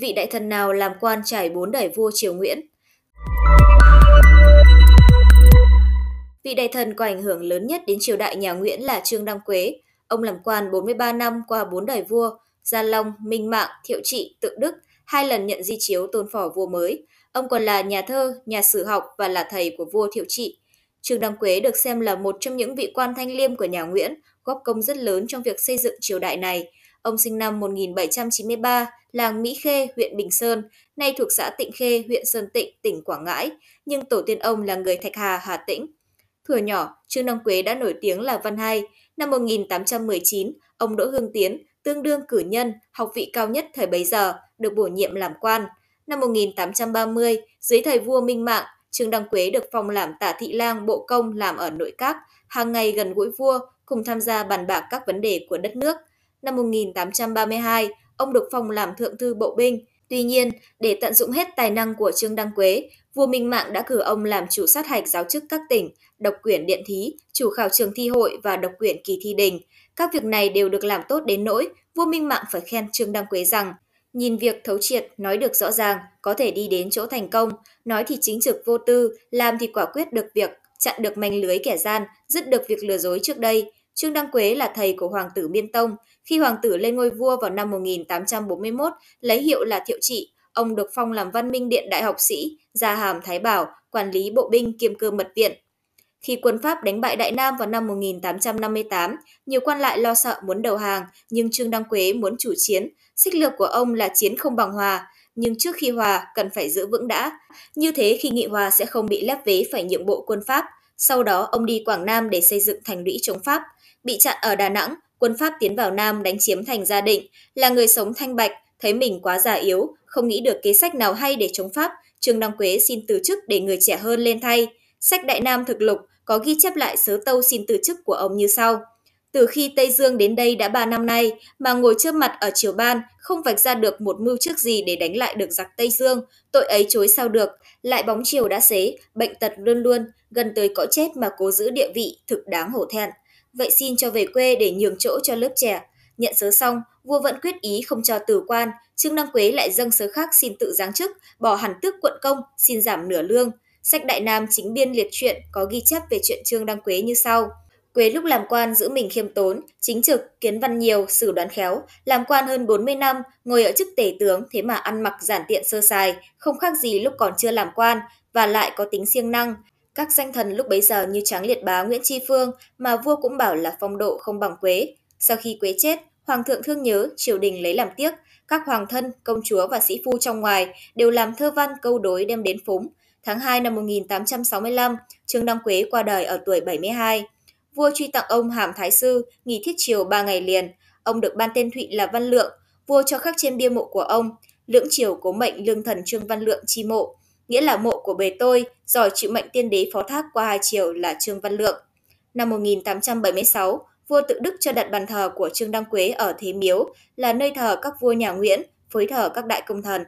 Vị đại thần nào làm quan trải bốn đời vua triều Nguyễn? Vị đại thần có ảnh hưởng lớn nhất đến triều đại nhà Nguyễn là Trương Đăng Quế. Ông làm quan 43 năm qua bốn đời vua, Gia Long, Minh Mạng, Thiệu Trị, Tự Đức, hai lần nhận di chiếu tôn phò vua mới. Ông còn là nhà thơ, nhà sử học và là thầy của vua Thiệu Trị. Trương Đăng Quế được xem là một trong những vị quan thanh liêm của nhà Nguyễn, góp công rất lớn trong việc xây dựng triều đại này. Ông sinh năm 1793, làng Mỹ Khê, huyện Bình Sơn, nay thuộc xã Tịnh Khê, huyện Sơn Tịnh, tỉnh Quảng Ngãi, nhưng tổ tiên ông là người Thạch Hà, Hà Tĩnh. Thuở nhỏ, Trương Đăng Quế đã nổi tiếng là văn hay. Năm 1819, ông Đỗ Hương Tiến, tương đương cử nhân, học vị cao nhất thời bấy giờ, được bổ nhiệm làm quan. Năm 1830, dưới thời vua Minh Mạng, Trương Đăng Quế được phong làm tả thị lang bộ công làm ở nội các, hàng ngày gần gũi vua, cùng tham gia bàn bạc các vấn đề của đất nước. Năm 1832, ông được phong làm thượng thư bộ binh. Tuy nhiên, để tận dụng hết tài năng của Trương Đăng Quế, vua Minh Mạng đã cử ông làm chủ sát hạch giáo chức các tỉnh, độc quyển điện thí, chủ khảo trường thi hội và độc quyển kỳ thi đình. Các việc này đều được làm tốt đến nỗi vua Minh Mạng phải khen Trương Đăng Quế rằng nhìn việc thấu triệt, nói được rõ ràng, có thể đi đến chỗ thành công, nói thì chính trực vô tư, làm thì quả quyết được việc, chặn được manh lưới kẻ gian, dứt được việc lừa dối trước đây. Trương Đăng Quế là thầy của Hoàng tử Miên Tông. Khi Hoàng tử lên ngôi vua vào năm 1841, lấy hiệu là Thiệu Trị, ông được phong làm văn minh điện đại học sĩ, gia hàm Thái Bảo, quản lý bộ binh kiêm cơ mật viện. Khi quân Pháp đánh bại Đại Nam vào năm 1858, nhiều quan lại lo sợ muốn đầu hàng, nhưng Trương Đăng Quế muốn chủ chiến. Sách lược của ông là chiến không bằng hòa, nhưng trước khi hòa cần phải giữ vững đã. Như thế khi nghị hòa sẽ không bị lép vế phải nhượng bộ quân Pháp. Sau đó ông đi Quảng Nam để xây dựng thành lũy chống Pháp. Bị chặn ở Đà Nẵng, quân Pháp tiến vào Nam đánh chiếm thành Gia Định. Là người sống thanh bạch, thấy mình quá già yếu, không nghĩ được kế sách nào hay để chống Pháp. Trương Đăng Quế xin từ chức để người trẻ hơn lên thay. Sách Đại Nam thực lục có ghi chép lại sớ tâu xin từ chức của ông như sau. Từ khi Tây Dương đến đây đã 3 năm nay mà ngồi trước mặt ở triều ban không vạch ra được một mưu trước gì để đánh lại được giặc Tây Dương, tội ấy chối sao được, lại bóng chiều đã xế, bệnh tật luôn luôn, gần tới cõi chết mà cố giữ địa vị, thực đáng hổ thẹn. Vậy xin cho về quê để nhường chỗ cho lớp trẻ. Nhận sớ xong, vua vẫn quyết ý không cho tử quan, Trương Đăng Quế lại dâng sớ khác xin tự giáng chức, bỏ hẳn tước quận công, xin giảm nửa lương. Sách Đại Nam chính biên liệt truyện có ghi chép về chuyện Trương Đăng Quế như sau. Quế lúc làm quan giữ mình khiêm tốn, chính trực, kiến văn nhiều, xử đoán khéo, làm quan hơn 40 năm, ngồi ở chức tể tướng thế mà ăn mặc giản tiện sơ sài, không khác gì lúc còn chưa làm quan, và lại có tính siêng năng. Các danh thần lúc bấy giờ như Tráng Liệt Bá Nguyễn Tri Phương mà vua cũng bảo là phong độ không bằng Quế. Sau khi Quế chết, Hoàng thượng thương nhớ, triều đình lấy làm tiếc, các hoàng thân, công chúa và sĩ phu trong ngoài đều làm thơ văn câu đối đem đến phúng, Tháng 2 năm 1865, Trương Đăng Quế qua đời ở tuổi 72. Vua truy tặng ông hàm thái sư, nghỉ thiết triều 3 ngày liền. Ông được ban tên Thụy là Văn Lượng. Vua cho khắc trên bia mộ của ông, lưỡng triều cố mệnh lương thần Trương Văn Lượng chi mộ, nghĩa là mộ của bề tôi, giỏi chịu mệnh tiên đế phó thác qua hai triều là Trương Văn Lượng. Năm 1876, vua tự đức cho đặt bàn thờ của Trương Đăng Quế ở Thế Miếu, là nơi thờ các vua nhà Nguyễn, phối thờ các đại công thần.